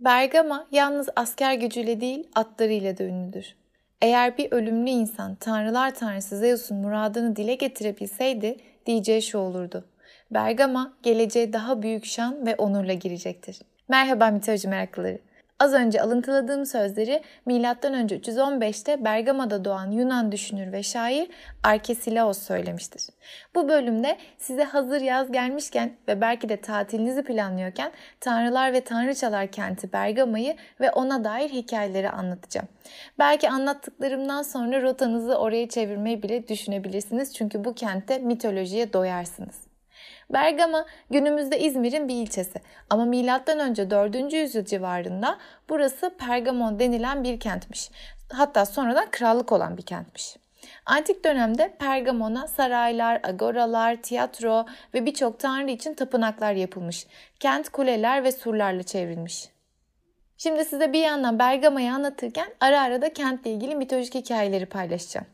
Bergama yalnız asker gücüyle değil atlarıyla da ünlüdür. Eğer bir ölümlü insan tanrılar tanrısı Zeus'un muradını dile getirebilseydi diyeceği şu olurdu. Bergama geleceğe daha büyük şan ve onurla girecektir. Merhaba mitoloji meraklıları. Az önce alıntıladığım sözleri M.Ö. 315'te Bergama'da doğan Yunan düşünür ve şair Arkesilaos söylemiştir. Bu bölümde size hazır yaz gelmişken ve belki de tatilinizi planlıyorken tanrılar ve tanrıçalar kenti Bergama'yı ve ona dair hikayeleri anlatacağım. Belki anlattıklarımdan sonra rotanızı oraya çevirmeyi bile düşünebilirsiniz çünkü bu kentte mitolojiye doyarsınız. Bergama günümüzde İzmir'in bir ilçesi ama M.Ö. 4. yüzyıl civarında burası Pergamon denilen bir kentmiş. Hatta sonradan krallık olan bir kentmiş. Antik dönemde Pergamon'a saraylar, agoralar, tiyatro ve birçok tanrı için tapınaklar yapılmış. Kent kuleler ve surlarla çevrilmiş. Şimdi size bir yandan Bergama'yı anlatırken ara ara da kentle ilgili mitolojik hikayeleri paylaşacağım.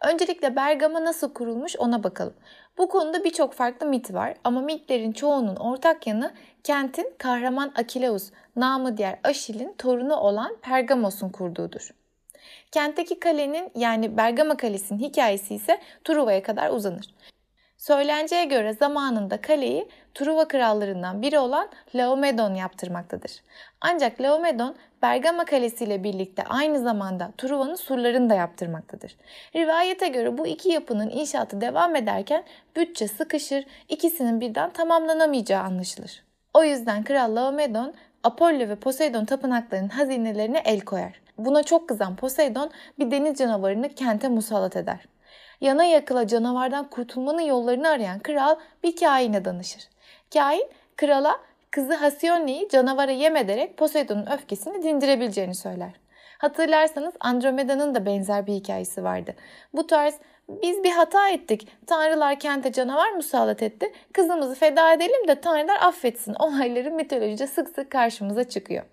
Öncelikle Bergama nasıl kurulmuş ona bakalım. Bu konuda birçok farklı mit var ama mitlerin çoğunun ortak yanı kentin kahraman Akileus, namı diğer Aşil'in torunu olan Pergamos'un kurduğudur. Kentteki kalenin yani Bergama Kalesi'nin hikayesi ise Truva'ya kadar uzanır. Söylenceye göre zamanında kaleyi Truva krallarından biri olan Laomedon yaptırmaktadır. Ancak Laomedon Bergama Kalesi ile birlikte aynı zamanda Truva'nın surlarını da yaptırmaktadır. Rivayete göre bu iki yapının inşaatı devam ederken bütçe sıkışır, ikisinin birden tamamlanamayacağı anlaşılır. O yüzden Kral Laomedon Apollo ve Poseidon tapınaklarının hazinelerine el koyar. Buna çok kızan Poseidon bir deniz canavarını kente musallat eder. Yana yakıla canavardan kurtulmanın yollarını arayan kral bir kahine danışır. Kain krala kızı Hasione'yi canavara yem ederek Poseidon'un öfkesini dindirebileceğini söyler. Hatırlarsanız Andromeda'nın da benzer bir hikayesi vardı. Bu tarz biz bir hata ettik. Tanrılar kente canavar musallat etti. Kızımızı feda edelim de tanrılar affetsin. Olayları mitolojide sık sık karşımıza çıkıyor.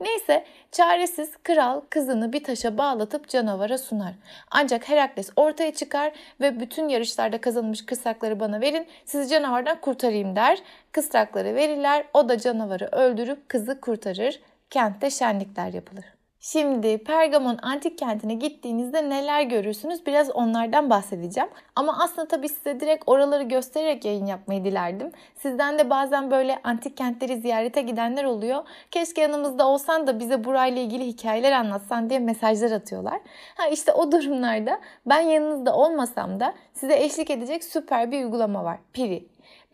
Neyse çaresiz kral kızını bir taşa bağlatıp canavara sunar. Ancak Herakles ortaya çıkar ve bütün yarışlarda kazanılmış kısrakları bana verin sizi canavardan kurtarayım der. Kısrakları verirler o da canavarı öldürüp kızı kurtarır. Kentte şenlikler yapılır. Şimdi Pergamon antik kentine gittiğinizde neler görürsünüz biraz onlardan bahsedeceğim. Ama aslında tabii size direkt oraları göstererek yayın yapmayı dilerdim. Sizden de bazen böyle antik kentleri ziyarete gidenler oluyor. Keşke yanımızda olsan da bize burayla ilgili hikayeler anlatsan diye mesajlar atıyorlar. Ha işte o durumlarda ben yanınızda olmasam da size eşlik edecek süper bir uygulama var. Piri.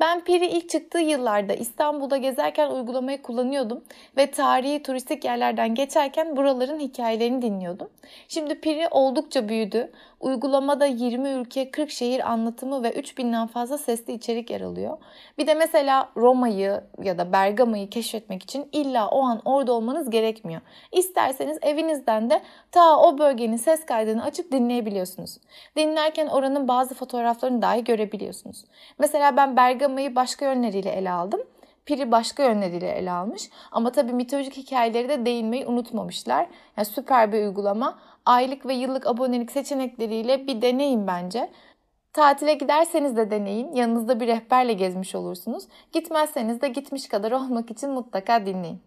Ben Piri ilk çıktığı yıllarda İstanbul'da gezerken uygulamayı kullanıyordum ve tarihi turistik yerlerden geçerken buraların hikayelerini dinliyordum. Şimdi Piri oldukça büyüdü. Uygulamada 20 ülke, 40 şehir anlatımı ve 3000'den fazla sesli içerik yer alıyor. Bir de mesela Roma'yı ya da Bergama'yı keşfetmek için illa o an orada olmanız gerekmiyor. İsterseniz evinizden de ta o bölgenin ses kaydını açıp dinleyebiliyorsunuz. Dinlerken oranın bazı fotoğraflarını dahi görebiliyorsunuz. Mesela ben Bergama'yı başka yönleriyle ele aldım. Piri başka yönleriyle ele almış. Ama tabii mitolojik hikayeleri de değinmeyi unutmamışlar. Yani süper bir uygulama. Aylık ve yıllık abonelik seçenekleriyle bir deneyin bence. Tatile giderseniz de deneyin. Yanınızda bir rehberle gezmiş olursunuz. Gitmezseniz de gitmiş kadar olmak için mutlaka dinleyin.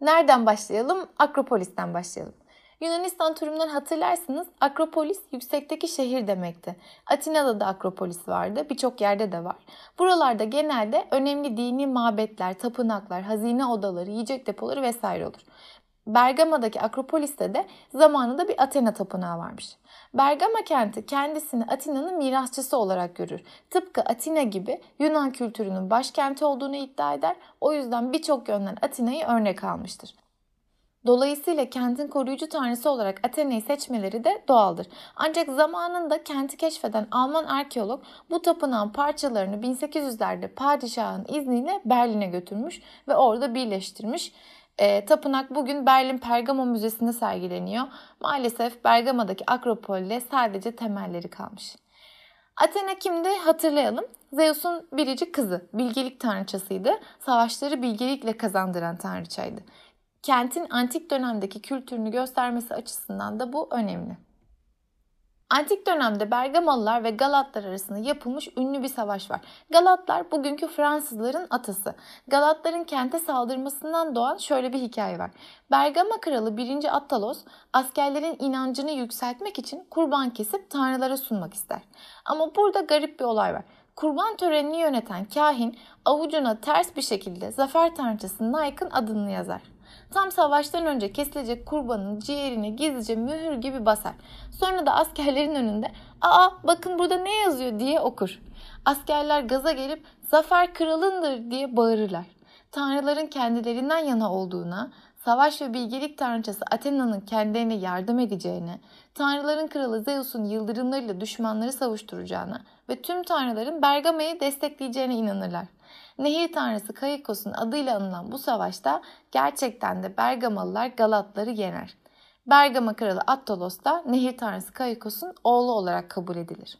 Nereden başlayalım? Akropolis'ten başlayalım. Yunanistan turundan hatırlarsınız Akropolis yüksekteki şehir demekti. Atina'da da Akropolis vardı. Birçok yerde de var. Buralarda genelde önemli dini mabetler, tapınaklar, hazine odaları, yiyecek depoları vesaire olur. Bergama'daki Akropolis'te de zamanında bir Athena tapınağı varmış. Bergama kenti kendisini Atina'nın mirasçısı olarak görür. Tıpkı Atina gibi Yunan kültürünün başkenti olduğunu iddia eder. O yüzden birçok yönden Atina'yı örnek almıştır. Dolayısıyla kentin koruyucu tanrısı olarak Athena'yı seçmeleri de doğaldır. Ancak zamanında kenti keşfeden Alman arkeolog bu tapınağın parçalarını 1800'lerde padişahın izniyle Berlin'e götürmüş ve orada birleştirmiş. E, tapınak bugün Berlin Pergamo Müzesi'nde sergileniyor. Maalesef Bergama'daki Akropol'de sadece temelleri kalmış. Athena kimdi hatırlayalım. Zeus'un biricik kızı, bilgelik tanrıçasıydı. Savaşları bilgelikle kazandıran tanrıçaydı. Kentin antik dönemdeki kültürünü göstermesi açısından da bu önemli. Antik dönemde Bergamalılar ve Galatlar arasında yapılmış ünlü bir savaş var. Galatlar bugünkü Fransızların atası. Galatların kente saldırmasından doğan şöyle bir hikaye var. Bergama kralı 1. Attalos askerlerin inancını yükseltmek için kurban kesip tanrılara sunmak ister. Ama burada garip bir olay var. Kurban törenini yöneten kahin avucuna ters bir şekilde zafer tanrıçası Nike'ın adını yazar. Tam savaştan önce kesilecek kurbanın ciğerini gizlice mühür gibi basar. Sonra da askerlerin önünde ''Aa bakın burada ne yazıyor?'' diye okur. Askerler gaza gelip ''Zafer kralındır'' diye bağırırlar. Tanrıların kendilerinden yana olduğuna, savaş ve bilgelik tanrıçası Athena'nın kendilerine yardım edeceğine, tanrıların kralı Zeus'un yıldırımlarıyla düşmanları savuşturacağına ve tüm tanrıların Bergama'yı destekleyeceğine inanırlar. Nehir tanrısı Kaikos'un adıyla anılan bu savaşta gerçekten de Bergamalılar Galatları yener. Bergama kralı Attalos da nehir tanrısı Kaikos'un oğlu olarak kabul edilir.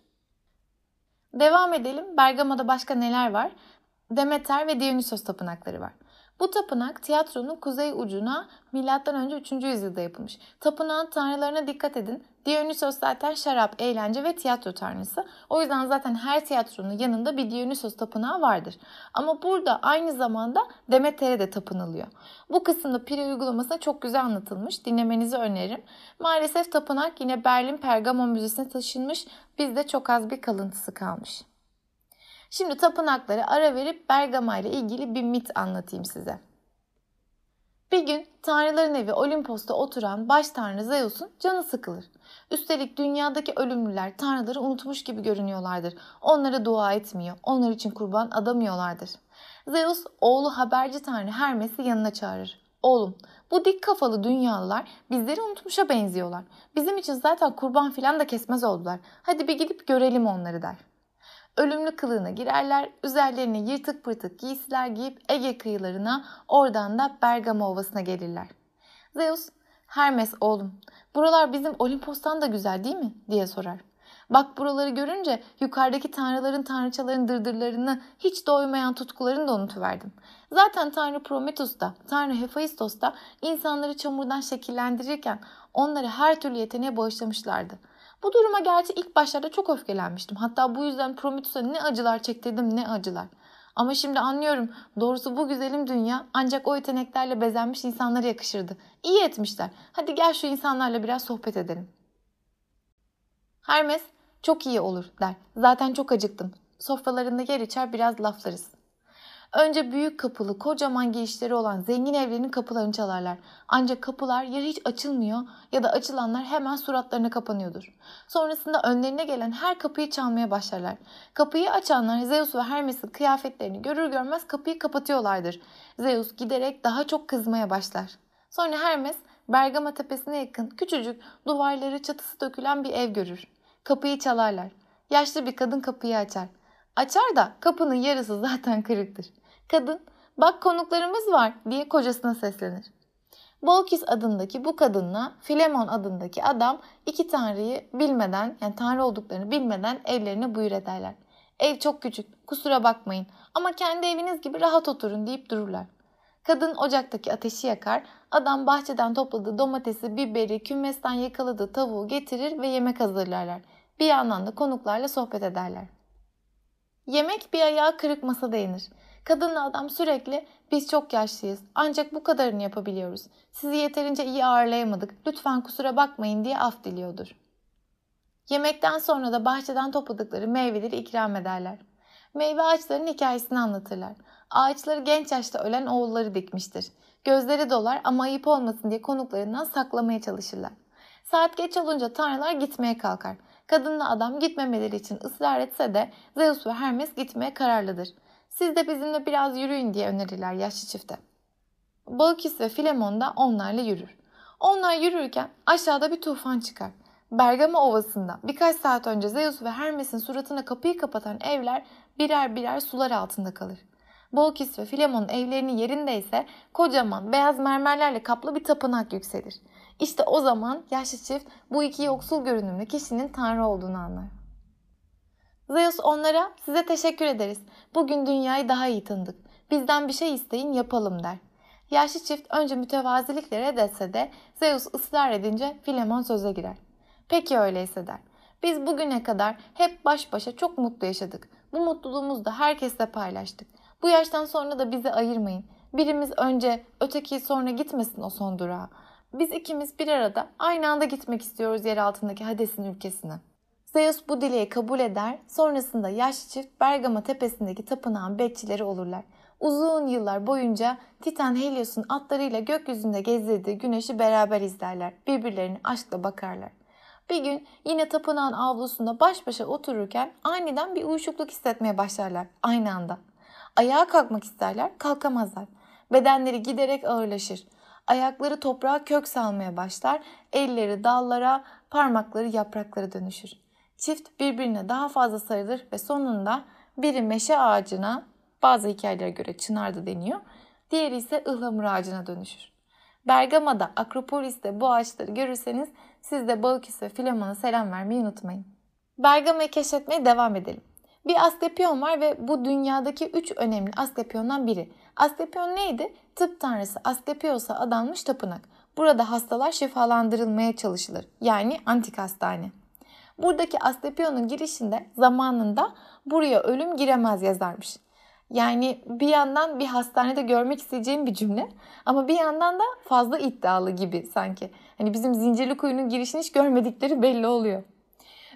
Devam edelim. Bergama'da başka neler var? Demeter ve Dionysos tapınakları var. Bu tapınak tiyatronun kuzey ucuna M.Ö. 3. yüzyılda yapılmış. Tapınağın tanrılarına dikkat edin. Dionysos zaten şarap, eğlence ve tiyatro tanrısı. O yüzden zaten her tiyatronun yanında bir Dionysos tapınağı vardır. Ama burada aynı zamanda Demeter'e de tapınılıyor. Bu kısımda pire uygulamasına çok güzel anlatılmış. Dinlemenizi öneririm. Maalesef tapınak yine Berlin Pergamon Müzesi'ne taşınmış. Bizde çok az bir kalıntısı kalmış. Şimdi tapınaklara ara verip Bergama ile ilgili bir mit anlatayım size. Bir gün tanrıların evi Olimpos'ta oturan baş tanrı Zeus'un canı sıkılır. Üstelik dünyadaki ölümlüler tanrıları unutmuş gibi görünüyorlardır. Onlara dua etmiyor, onlar için kurban adamıyorlardır. Zeus oğlu haberci tanrı Hermes'i yanına çağırır. Oğlum bu dik kafalı dünyalılar bizleri unutmuşa benziyorlar. Bizim için zaten kurban filan da kesmez oldular. Hadi bir gidip görelim onları der. Ölümlü kılığına girerler, üzerlerine yırtık pırtık giysiler giyip Ege kıyılarına, oradan da Bergama Ovası'na gelirler. Zeus, Hermes oğlum, buralar bizim Olimpos'tan da güzel değil mi? diye sorar. Bak buraları görünce yukarıdaki tanrıların tanrıçaların dırdırlarını, hiç doymayan tutkularını da unutuverdim. Zaten Tanrı Prometheus da, Tanrı Hephaistos da insanları çamurdan şekillendirirken onları her türlü yeteneğe bağışlamışlardı. Bu duruma gerçi ilk başlarda çok öfkelenmiştim. Hatta bu yüzden Prometheus'a ne acılar çektirdim ne acılar. Ama şimdi anlıyorum. Doğrusu bu güzelim dünya ancak o yeteneklerle bezenmiş insanlara yakışırdı. İyi etmişler. Hadi gel şu insanlarla biraz sohbet edelim. Hermes çok iyi olur der. Zaten çok acıktım. Sofralarında yer içer biraz laflarız. Önce büyük kapılı, kocaman girişleri olan zengin evlerinin kapılarını çalarlar. Ancak kapılar ya hiç açılmıyor ya da açılanlar hemen suratlarına kapanıyordur. Sonrasında önlerine gelen her kapıyı çalmaya başlarlar. Kapıyı açanlar Zeus ve Hermes'in kıyafetlerini görür görmez kapıyı kapatıyorlardır. Zeus giderek daha çok kızmaya başlar. Sonra Hermes Bergama tepesine yakın küçücük duvarları çatısı dökülen bir ev görür. Kapıyı çalarlar. Yaşlı bir kadın kapıyı açar. Açar da kapının yarısı zaten kırıktır. Kadın bak konuklarımız var diye kocasına seslenir. Bolkis adındaki bu kadınla Filemon adındaki adam iki tanrıyı bilmeden yani tanrı olduklarını bilmeden evlerine buyur ederler. Ev çok küçük kusura bakmayın ama kendi eviniz gibi rahat oturun deyip dururlar. Kadın ocaktaki ateşi yakar, adam bahçeden topladığı domatesi, biberi, kümesten yakaladığı tavuğu getirir ve yemek hazırlarlar. Bir yandan da konuklarla sohbet ederler. Yemek bir ayağı kırık masada yenir. Kadınla adam sürekli biz çok yaşlıyız ancak bu kadarını yapabiliyoruz. Sizi yeterince iyi ağırlayamadık. Lütfen kusura bakmayın diye af diliyordur. Yemekten sonra da bahçeden topladıkları meyveleri ikram ederler. Meyve ağaçlarının hikayesini anlatırlar. Ağaçları genç yaşta ölen oğulları dikmiştir. Gözleri dolar ama ayıp olmasın diye konuklarından saklamaya çalışırlar. Saat geç olunca tanrılar gitmeye kalkar. Kadınla adam gitmemeleri için ısrar etse de Zeus ve Hermes gitmeye kararlıdır. Siz de bizimle biraz yürüyün diye önerirler yaşlı çifte. Balkis ve Filemon da onlarla yürür. Onlar yürürken aşağıda bir tufan çıkar. Bergama Ovası'nda birkaç saat önce Zeus ve Hermes'in suratına kapıyı kapatan evler birer birer sular altında kalır. Bolkis ve Filemon'un evlerinin yerinde ise kocaman beyaz mermerlerle kaplı bir tapınak yükselir. İşte o zaman yaşlı çift bu iki yoksul görünümlü kişinin tanrı olduğunu anlar. Zeus onlara size teşekkür ederiz. Bugün dünyayı daha iyi tanıdık. Bizden bir şey isteyin yapalım der. Yaşlı çift önce mütevazilikle reddetse de Zeus ısrar edince Filemon söze girer. Peki öyleyse der. Biz bugüne kadar hep baş başa çok mutlu yaşadık. Bu mutluluğumuzu da herkesle paylaştık. Bu yaştan sonra da bizi ayırmayın. Birimiz önce, öteki sonra gitmesin o son durağa. Biz ikimiz bir arada aynı anda gitmek istiyoruz yer altındaki Hades'in ülkesine. Zeus bu dileği kabul eder. Sonrasında yaşlı çift Bergama tepesindeki tapınağın bekçileri olurlar. Uzun yıllar boyunca Titan Helios'un atlarıyla gökyüzünde gezdirdiği güneşi beraber izlerler. Birbirlerine aşkla bakarlar. Bir gün yine tapınağın avlusunda baş başa otururken aniden bir uyuşukluk hissetmeye başlarlar aynı anda. Ayağa kalkmak isterler, kalkamazlar. Bedenleri giderek ağırlaşır. Ayakları toprağa kök salmaya başlar, elleri dallara, parmakları yapraklara dönüşür. Çift birbirine daha fazla sarılır ve sonunda biri meşe ağacına, bazı hikayelere göre çınar da deniyor, diğeri ise ıhlamur ağacına dönüşür. Bergama'da, Akropolis'te bu ağaçları görürseniz siz de Baukis ve Filemon'a selam vermeyi unutmayın. Bergama'yı keşfetmeye devam edelim. Bir Asklepion var ve bu dünyadaki üç önemli Asklepion'dan biri. Asklepion neydi? Tıp tanrısı Asklepios'a adanmış tapınak. Burada hastalar şifalandırılmaya çalışılır. Yani antik hastane. Buradaki Asklepion'un girişinde zamanında buraya ölüm giremez yazarmış. Yani bir yandan bir hastanede görmek isteyeceğim bir cümle ama bir yandan da fazla iddialı gibi sanki. Hani bizim zincirli kuyunun girişini hiç görmedikleri belli oluyor.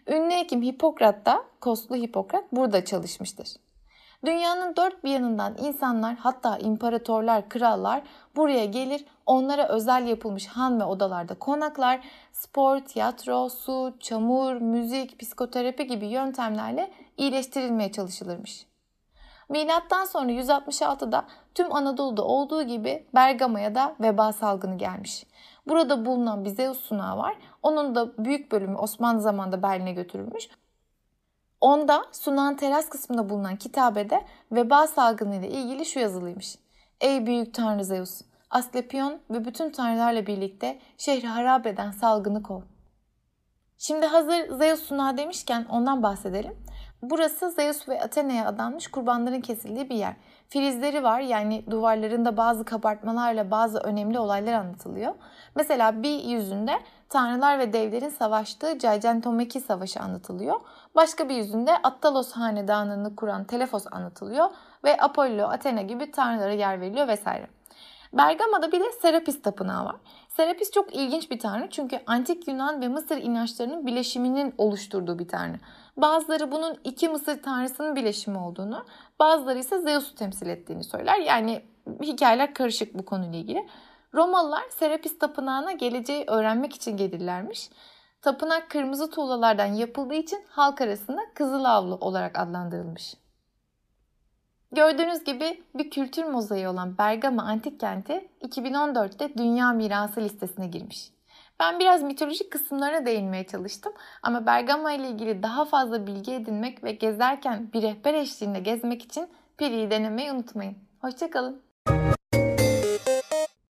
Ünlü hekim Hipokrat da, Koslu Hipokrat burada çalışmıştır. Dünyanın dört bir yanından insanlar hatta imparatorlar, krallar buraya gelir, onlara özel yapılmış han ve odalarda konaklar, spor, tiyatro, su, çamur, müzik, psikoterapi gibi yöntemlerle iyileştirilmeye çalışılırmış. Milattan sonra 166'da tüm Anadolu'da olduğu gibi Bergama'ya da veba salgını gelmiş. Burada bulunan bir Zeus sunağı var. Onun da büyük bölümü Osmanlı zamanında Berlin'e götürülmüş. Onda sunağın teras kısmında bulunan kitabede veba salgını ile ilgili şu yazılıymış. Ey büyük tanrı Zeus, Asklepion ve bütün tanrılarla birlikte şehri harap eden salgını kov. Şimdi hazır Zeus sunağı demişken ondan bahsedelim. Burası Zeus ve Athena'ya adanmış kurbanların kesildiği bir yer. Filizleri var yani duvarlarında bazı kabartmalarla bazı önemli olaylar anlatılıyor. Mesela bir yüzünde tanrılar ve devlerin savaştığı Gigantomachy Savaşı anlatılıyor. Başka bir yüzünde Attalos hanedanını kuran Telefos anlatılıyor ve Apollo, Athena gibi tanrılara yer veriliyor vesaire. Bergama'da bir de Serapis tapınağı var. Serapis çok ilginç bir tanrı çünkü antik Yunan ve Mısır inançlarının bileşiminin oluşturduğu bir tanrı. Bazıları bunun iki Mısır tanrısının bileşimi olduğunu, bazıları ise Zeus'u temsil ettiğini söyler. Yani hikayeler karışık bu konuyla ilgili. Romalılar Serapis tapınağına geleceği öğrenmek için gelirlermiş. Tapınak kırmızı tuğlalardan yapıldığı için halk arasında Kızıl Avlu olarak adlandırılmış. Gördüğünüz gibi bir kültür mozaiği olan Bergama Antik Kenti 2014'te Dünya Mirası listesine girmiş. Ben biraz mitolojik kısımlarına değinmeye çalıştım ama Bergama ile ilgili daha fazla bilgi edinmek ve gezerken bir rehber eşliğinde gezmek için Piri'yi denemeyi unutmayın. Hoşçakalın.